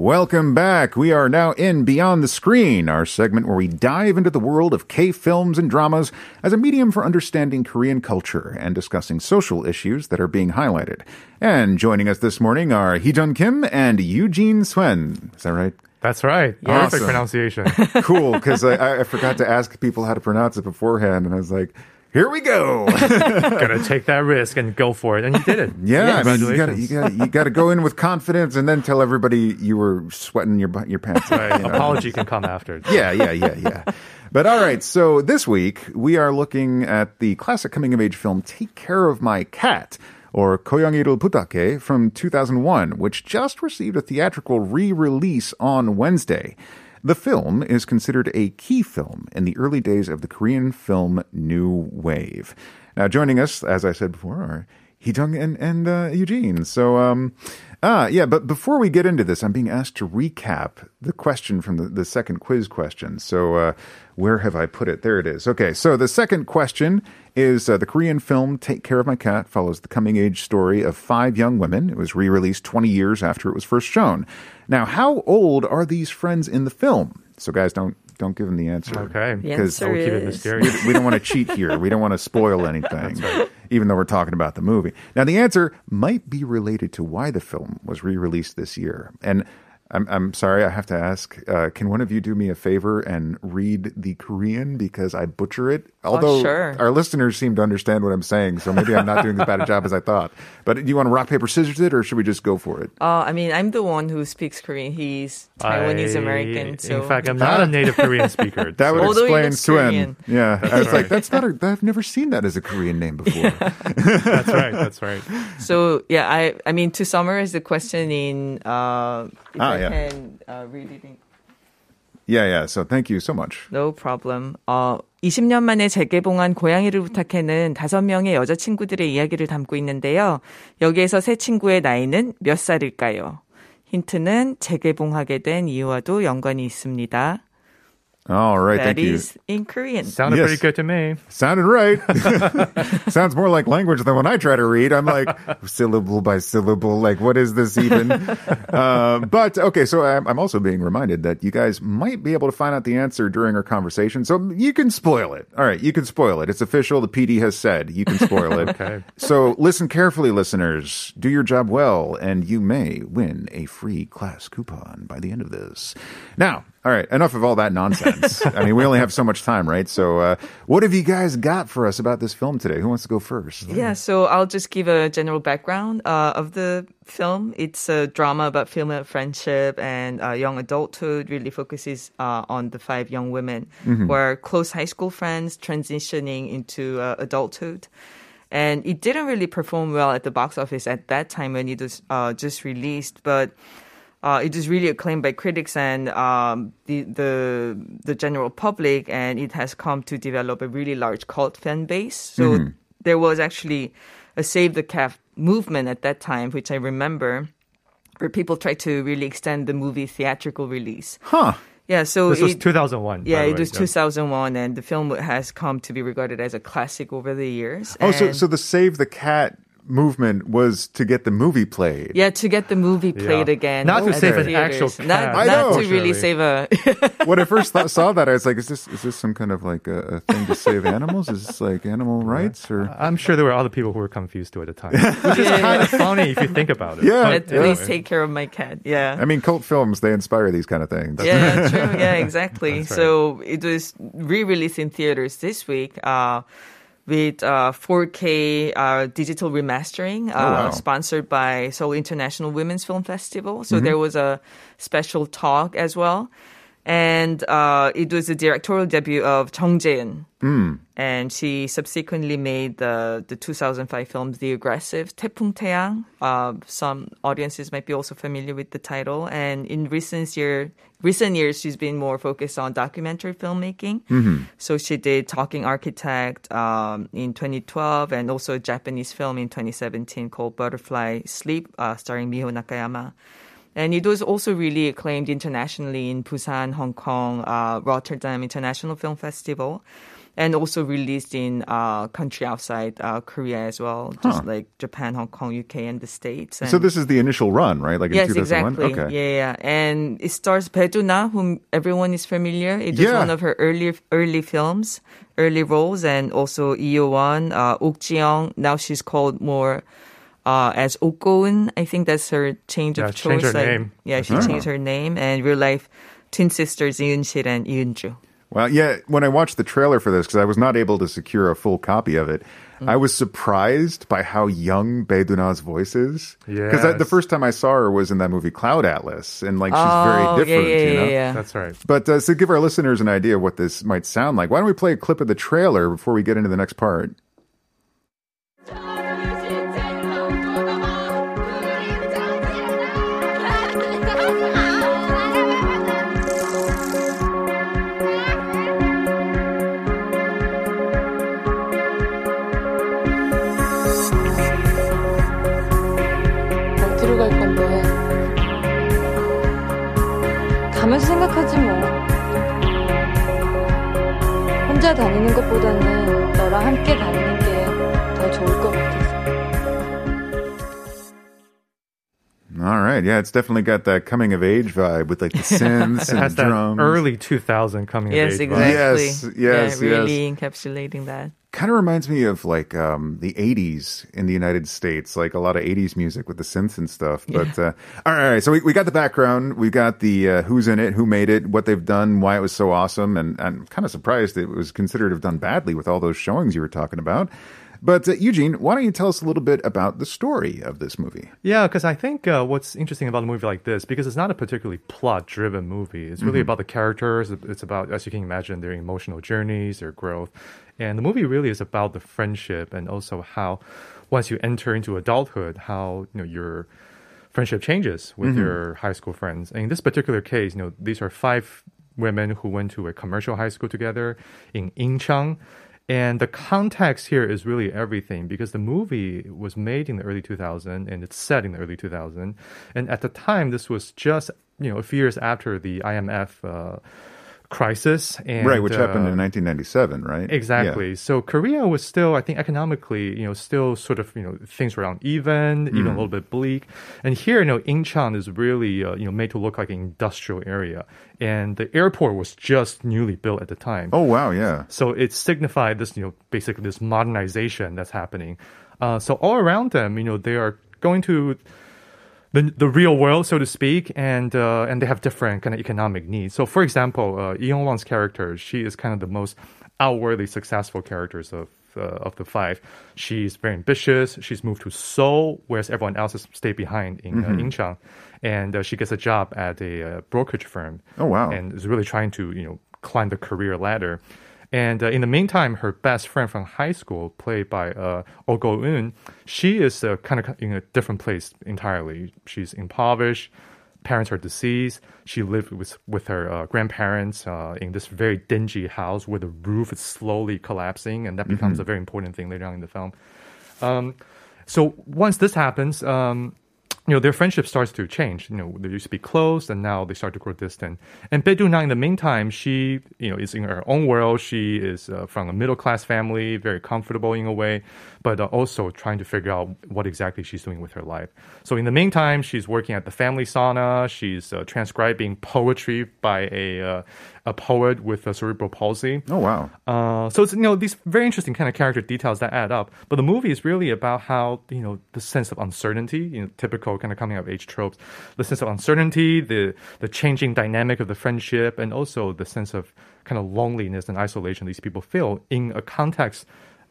Welcome back. We are now in Beyond the Screen, our segment where we dive into the world of K films and dramas as a medium for understanding Korean culture and discussing social issues that are being highlighted. And joining us this morning are Heejun Kim and Eugene Swen. Is that right? That's right. Yes. Perfect pronunciation. Cool, because I, I forgot to ask people how to pronounce it beforehand, and I was like, here we go. Gotta take that risk and go for it. And you did it. Yeah, I mean, you gotta, you gotta, you gotta go in with confidence and then tell everybody you were sweating your your pants. Right. you know? Apology can come after. Yeah, yeah, yeah, yeah. But all right, so this week we are looking at the classic coming of age film Take Care of My Cat, or Koyangiru Putake from 2001, which just received a theatrical re-release on Wednesday. The film is considered a key film in the early days of the Korean film New Wave. Now, joining us, as I said before, are Heejung and, and uh, Eugene. So, um, ah, yeah, but before we get into this, I'm being asked to recap the question from the, the second quiz question. So, uh, where have I put it? There it is. Okay, so the second question is uh, the Korean film Take Care of My Cat follows the coming age story of five young women. It was re released 20 years after it was first shown. Now, how old are these friends in the film? So, guys, don't. Don't give them the answer. Okay. The Because We'll keep it is- mysterious. we don't want to cheat here. We don't want to spoil anything, even though we're talking about the movie. Now, the answer might be related to why the film was re released this year. And I'm, I'm sorry, I have to ask uh, can one of you do me a favor and read the Korean because I butcher it? Although sure. our listeners seem to understand what I'm saying, so maybe I'm not doing as bad a job as I thought. But do you want to rock, paper, scissors it, or should we just go for it? Uh, I mean, I'm the one who speaks Korean. He's Taiwanese American. So In fact, I'm not a native Korean speaker. That would so- Although explain looks Suen. Korean. Yeah, I was right. like, that's not. A, I've never seen that as a Korean name before. that's right. That's right. So yeah, I I mean to summarize the question in uh, if Ah, I yeah. can uh, read it in yeah, yeah. So thank you so much. No problem. 어, 20년 만에 재개봉한 고양이를 부탁해는 다섯 명의 여자 친구들의 이야기를 담고 있는데요. 여기에서 세 친구의 나이는 몇 살일까요? 힌트는 재개봉하게 된 이유와도 연관이 있습니다. All right, That thank you. is in Korean. Sounded Yes. pretty good to me. Sounded right. Sounds more like language than when I try to read. I'm like syllable by syllable. Like, what is this even? uh, but okay, so I'm, I'm also being reminded that you guys might be able to find out the answer during our conversation. So you can spoil it. All right, you can spoil it. It's official. The PD has said you can spoil it. Okay. So listen carefully, listeners. Do your job well, and you may win a free class coupon by the end of this. Now, all right, enough of all that nonsense. I mean, we only have so much time, right? So, uh, what have you guys got for us about this film today? Who wants to go first? Yeah, so I'll just give a general background uh, of the film. It's a drama about female friendship and uh, young adulthood. Really focuses uh, on the five young women who are close high school friends transitioning into uh, adulthood. And it didn't really perform well at the box office at that time when it was uh, just released, but. Uh, it was really acclaimed by critics and um, the, the the general public, and it has come to develop a really large cult fan base. So there was actually a Save the Cat movement at that time, which I remember, where people tried to really extend the movie theatrical release. Huh. Yeah, so This was it, 2001. by yeah, the it way. was 2001, and the film has come to be regarded as a classic over the years. Oh, so so the Save the Cat movement was to get the movie played. yeah, to get the movie played Yeah. again. Not to save the an actual theaters. Not, cat, I not know. to really save a. When I first thought, saw that, I was like, "Is this is this some kind of like a, a thing to save animals? Is this like animal rights or?" I'm sure there were other people who were confused too at the time. Which is kind of funny if you think about it. Yeah. At yeah. least take care of my cat. Yeah. I mean, cult films they inspire these kind of things. yeah, true. Yeah, exactly. Right. So it was re-released in theaters this week uh, with uh, 4K uh, digital remastering, uh, Oh, wow. sponsored by Seoul International Women's Film Festival. Mm-hmm. So there was a special talk as well And uh, it was the directorial debut of Chung Jae-in. And she subsequently made the, the 2005 film The Aggressive, 태풍 태양. Uh, some audiences might be also familiar with the title. And in recent year, recent years, she's been more focused on documentary filmmaking. So she did Talking Architect um, in 2012 and also a Japanese film in 2017 called Butterfly Sleep, uh, starring Miho Nakayama. And it was also really acclaimed internationally in Busan, Hong Kong, uh, Rotterdam International Film Festival, and also released in uh, country outside uh, Korea as well, just like Japan, Hong Kong, UK, and the States. And So this is the initial run, right? Like in Yes, 2001? exactly. Okay. Yeah, yeah. And it stars Bae-Doona, whom everyone is familiar. It was Yeah. one of her early early films, early roles, and also Lee Yo-won, uh, Ok. Now she's called more uh, as Ok Go-eun. I think that's her change Yeah, of she changed choice. her like- name. Yeah, she changed her name. And real life twin sisters Yoon-sil and Yoon-ju. Well, yeah, when I watched the trailer for this, because I was not able to secure a full copy of it, Mm. I was surprised by how young Bae Doona's voice is. Yeah. Because the first time I saw her was in that movie Cloud Atlas, and like she's oh, very different, yeah, yeah, you know? yeah, yeah. That's right. But uh, to give our listeners an idea of what this might sound like, why don't we play a clip of the trailer before we get into the next part? 혼자 다니는 것보다는 너랑 함께 다니는 게 더 좋을 것 같아서. All right, yeah, it's definitely got that coming of age vibe with like the synths It and has that drums. early 2000 coming Yes, of age. vibe. exactly. Yes, yes, yeah, really encapsulating that. kind of reminds me of like um, the 80s in the United States, like a lot of 80s music with the synths and stuff. But uh, all, right, all right, so we, we got the background, we got the uh, who's in it, who made it, what they've done, why it was so awesome, and I'm kind of surprised it was considered to have done badly with all those showings you were talking about. But uh, Eugene, why don't you tell us a little bit about the story of this movie? Yeah, because I think uh, what's interesting about a movie like this, because it's not a particularly plot-driven movie. It's really about the characters. It's about, as you can imagine, their emotional journeys, their growth, and the movie really is about the friendship and also how, once you enter into adulthood, how you know your friendship changes with your high school friends. And in this particular case, you know, these are five women who went to a commercial high school together in Incheon. And the context here is really everything because the movie was made in the early 2000s and it's set in the early 2000s. And at the time, this was just you know a few years after the IMF uh, crisis, and, right, which happened uh, in 1997, right? Exactly. So Korea was still, I think, economically, you know, still sort of, you know, things were uneven, even a little bit bleak. And here, you know, Incheon is really, uh, you know, made to look like an industrial area, and the airport was just newly built at the time. Oh wow, yeah. So it signified this, you know, basically this modernization that's happening. Uh, so all around them, you know, they are going to the the real world, so to speak, and uh, and they have different kind of economic needs. So, for example, uh, Lee Yo-won's character, she is kind of the most outwardly successful characters of. Uh, of the five, she's very ambitious. She's moved to Seoul, whereas everyone else has stayed behind in uh, Incheon, and uh, she gets a job at a uh, brokerage firm. Oh, wow. And is really trying to you know climb the career ladder. And uh, in the meantime, her best friend from high school, played by uh, Oh Go Eun, she is uh, kind of in a different place entirely. She's impoverished. Parents are deceased. She lived with with her uh, grandparents uh, in this very dingy house where the roof is slowly collapsing, and that becomes a very important thing later on in the film. Um, so once this happens, um, you know, their friendship starts to change. You know, they used to be close, and now they start to grow distant. And Bae-Doona, in the meantime, she, you know, is in her own world. She is uh, from a middle class family, very comfortable in a way, but uh, also trying to figure out what exactly she's doing with her life. So in the meantime, she's working at the family sauna. She's uh, transcribing poetry by a uh, a poet with a cerebral palsy. Oh wow. Uh, so it's you know these very interesting kind of character details that add up. But the movie is really about how you know the sense of uncertainty, you know, typical kind of coming of age tropes, the sense of uncertainty, the the changing dynamic of the friendship, and also the sense of kind of loneliness and isolation these people feel in a context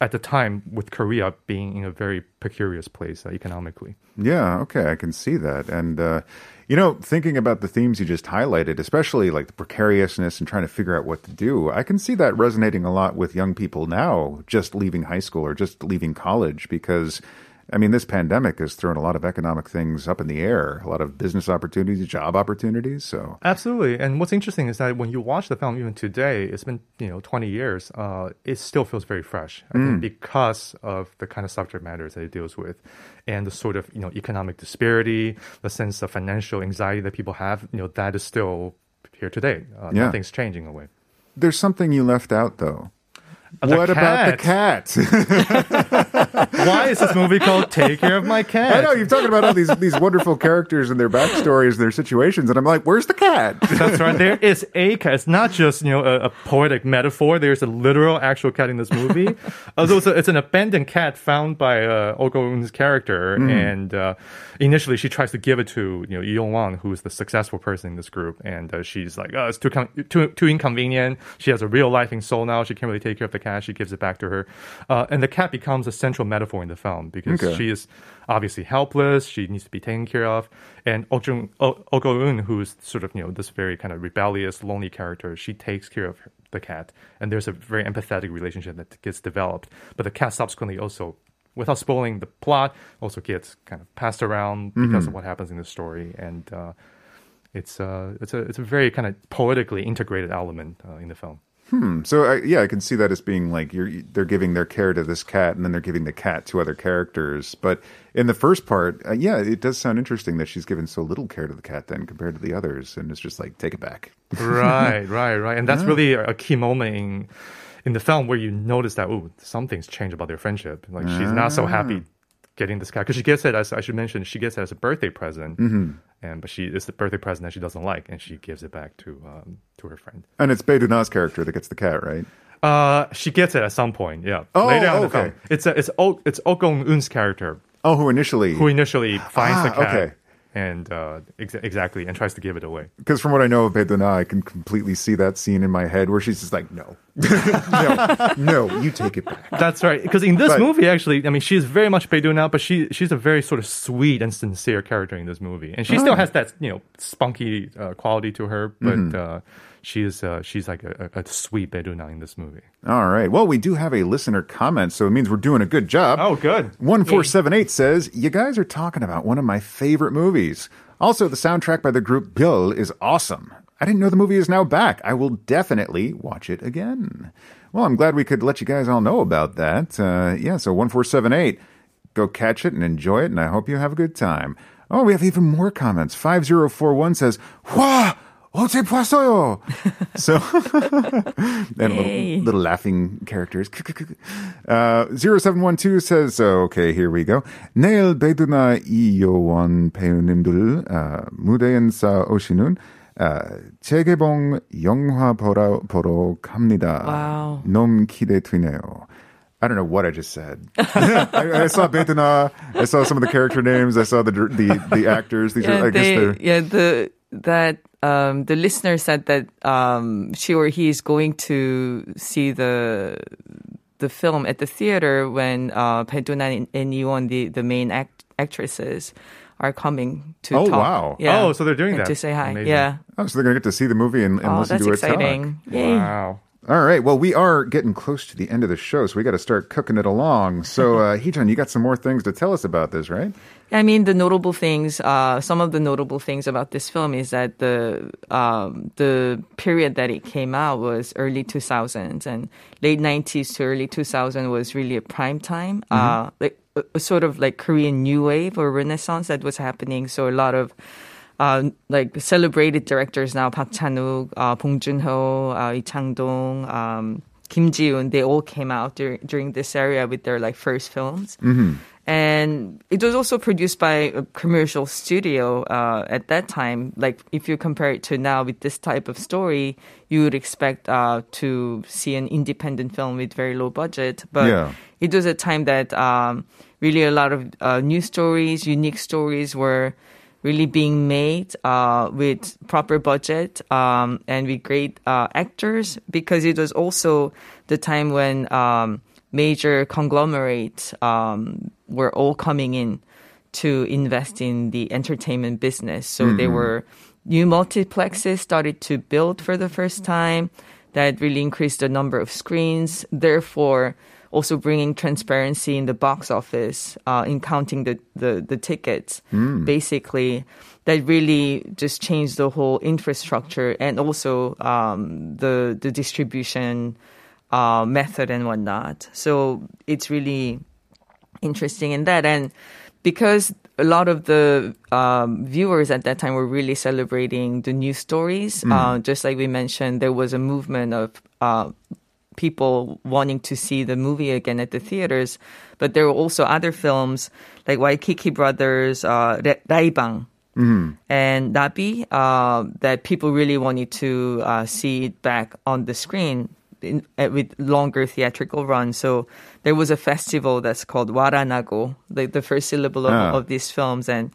at the time with Korea being in a very precarious place uh, economically. Yeah, okay, I can see that. And, uh, you know, thinking about the themes you just highlighted, especially like the precariousness and trying to figure out what to do, I can see that resonating a lot with young people now, just leaving high school or just leaving college, because. I mean, this pandemic has thrown a lot of economic things up in the air, a lot of business opportunities, job opportunities. So, Absolutely. And what's interesting is that when you watch the film even today, it's been, you know, 20 years, uh, it still feels very fresh. I think because of the kind of subject matters that it deals with and the sort of, you know, economic disparity, the sense of financial anxiety that people have, you know, that is still here today. Uh, Yeah. Nothing's changing away. there's something you left out, though. The what about the cat? Why is this movie called Take Care of My Cat? I know you're talking about all these these wonderful characters and their backstories, and their situations, and I'm like, where's the cat? That's right. There is a cat. It's not just you know a, a poetic metaphor. There's a literal, actual cat in this movie. Although it's, it's an abandoned cat found by uh, Go-eun's character, and uh, initially she tries to give it to you know Lee Yo-won, who is the successful person in this group, and uh, she's like, oh, it's too, con- too too inconvenient. She has a real life in Seoul now. She can't really take care of the cat. She gives it back to her, uh, and the cat becomes a central metaphor in the film because Okay. she is obviously helpless. She needs to be taken care of. And Oh Jung Oh Oh Go-eun, who's sort of you know this very kind of rebellious, lonely character, she takes care of her, the cat, and there's a very empathetic relationship that gets developed. But the cat subsequently also. Without spoiling the plot, also gets kind of passed around because of what happens in the story, and uh, it's uh, it's a it's a very kind of poetically integrated element uh, in the film. So I, yeah, I can see that as being like you're they're giving their care to this cat, and then they're giving the cat to other characters. But in the first part, uh, yeah, it does sound interesting that she's given so little care to the cat then compared to the others, and it's just like take it back. right, right, right. And that's really a key moment in, in the film where you notice that, oh, something's changed about their friendship. Like, she's not so happy getting this cat. Because she gets it, as I should mention, she gets it as a birthday present. Mm-hmm. And, but she it's the birthday present that she doesn't like, and she gives it back to um, to her friend. And it's Doona's character that gets the cat, right? Uh, she gets it at some point, yeah. Oh, Later on the okay. film. It's, a, it's, oh, it's Oh Gong-eun's character Oh, who initially? who initially finds the Ah, cat. okay. And uh, ex- exactly, and tries to give it away. Because from what I know of Bae Doona, I can completely see that scene in my head where she's just like, no, no, no, you take it back. That's right. Because in this But- movie, actually, I mean, she's very much Bae now, but she she's a very sort of sweet and sincere character in this movie, and she Oh. still has that you know spunky uh, quality to her, but Mm-hmm. uh, she is uh, she's like a, a, sweet Bae in this movie. All right. Well, we do have a listener comment, so it means we're doing a good job. Oh, good. 1478 says, You guys are talking about one of my favorite movies. Also, the soundtrack by the group Bill is awesome. I didn't know the movie is now back. I will definitely watch it again. Well, I'm glad we could let you guys all know about that. Uh, yeah, so 1478, go catch it and enjoy it, and I hope you have a good time. Oh, we have even more comments. 5041 says, Wow! 어제 봤어요. So, and little, little laughing characters. Uh, 0712 says, uh, okay, here we go. 내일 베드나 이요원 배우님들 uh, 무대에서 오시는 아, 재개봉 영화 보러, 보러 갑니다. Wow. 너무 기대되네요. I don't know what I just said. I, I, saw Bae Doona. I saw some of the character names. I saw the the, the actors. These yeah, are, I they, guess they're... yeah the that um, the listener said that um, she or he is going to see the the film at the theater when uh, and Yeon, the the main act, actresses are coming to Oh, talk. wow. Yeah. Oh, so they're doing and that. To say hi. Amazing. Yeah. oh, so they're gonna get to see the movie and, and Oh, listen to it talk. exciting. Yay. Wow. All right. Well, we are getting close to the end of the show, so we got to start cooking it along. So, uh, Heejun, you got some more things to tell us about this, right? I mean, the notable things. Uh, some of the notable things about this film is that the um, the period that it came out was early 2000s and late 90s to early 2000 was really a prime time. Uh, like a, sort of like Korean new wave or renaissance that was happening. So a lot of uh, like celebrated directors now, Park Chan-wook, uh, Bong Joon-ho, uh, Lee Chang-dong, um, Kim Jee-woon, they all came out dur- during this area with their like first films. And it was also produced by a commercial studio uh, at that time. Like if you compare it to now with this type of story, you would expect uh, to see an independent film with very low budget. But Yeah. it was a time that um, really a lot of uh, new stories, unique stories were really being made uh, with proper budget um, and with great uh, actors because it was also the time when um, major conglomerates um, were all coming in to invest in the entertainment business. So there were new multiplexes started to build for the first time that really increased the number of screens. Therefore, also bringing transparency in the box office, uh, in counting the, the, the tickets. Basically, that really just changed the whole infrastructure and also um, the the distribution uh, method and whatnot. So it's really interesting in that. And because a lot of the um, viewers at that time were really celebrating the news stories, uh, just like we mentioned, there was a movement of uh, people wanting to see the movie again at the theaters. But there were also other films like Waikiki Brothers, uh, Ra- Raibang, and Nabi uh, that people really wanted to uh, see it back on the screen in, uh, with longer theatrical run. So there was a festival that's called Waranago, the, the first syllable of, Ah. of these films, and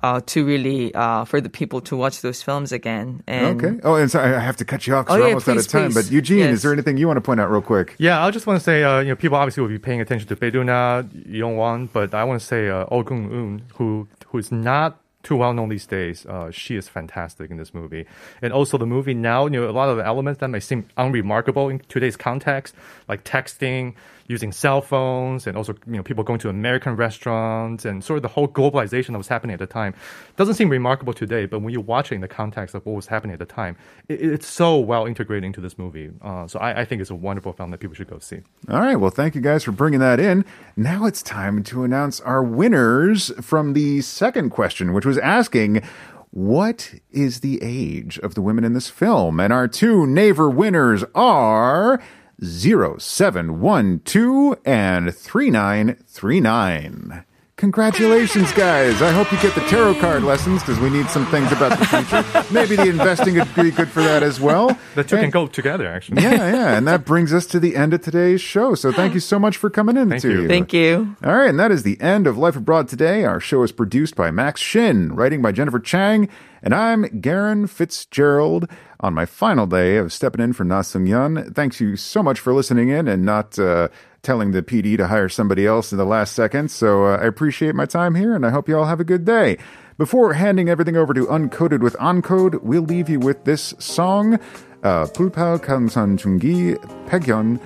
uh, to really uh, for the people to watch those films again. And Okay. Oh, and sorry, I have to cut you off because Oh, we're yeah, almost out of time. please. But Eugene, Yes. is there anything you want to point out real quick? Yeah, I just want to say, uh, you know, people obviously will be paying attention to Bae Doona Yongwon, but I want to say uh, Oh Gung Un, who who is not too well known these days. Uh, she is fantastic in this movie, and also the movie now. You know, a lot of the elements that may seem unremarkable in today's context, like texting, using cell phones, and also you know people going to American restaurants, and sort of the whole globalization that was happening at the time, doesn't seem remarkable today. But when you watch it in the context of what was happening at the time, it, it's so well integrated into this movie. Uh, so I, I think it's a wonderful film that people should go see. All right. Well, thank you guys for bringing that in. Now it's time to announce our winners from the second question, which was asking, what is the age of the women in this film? And our two Naver winners are 0712 and 3939. Congratulations, guys. I hope you get the tarot card lessons because we need some things about the future. Maybe the investing would be good for that as well. The two can And- go together, actually. yeah, yeah. And that brings us to the end of today's show. So thank you so much for coming in. Thank to you. Thank you. All right, and that is the end of Life Abroad today. Our show is produced by Max Shin, writing by Jennifer Chang, and I'm Garen Fitzgerald on my final day of stepping in for Na Sung Yun. Thanks you so much for listening in and not uh, telling the PD to hire somebody else in the last second. So uh, I appreciate my time here, and I hope you all have a good day. Before handing everything over to Uncoded with Uncode, we'll leave you with this song, uh, Kansan Chungi Pekyon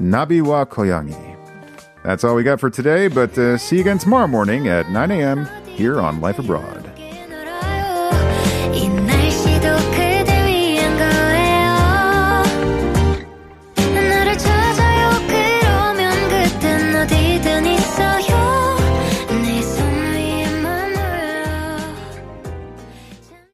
Nabiwa Koyangi. That's all we got for today, but uh, see you again tomorrow morning at 9 a.m. here on Life Abroad.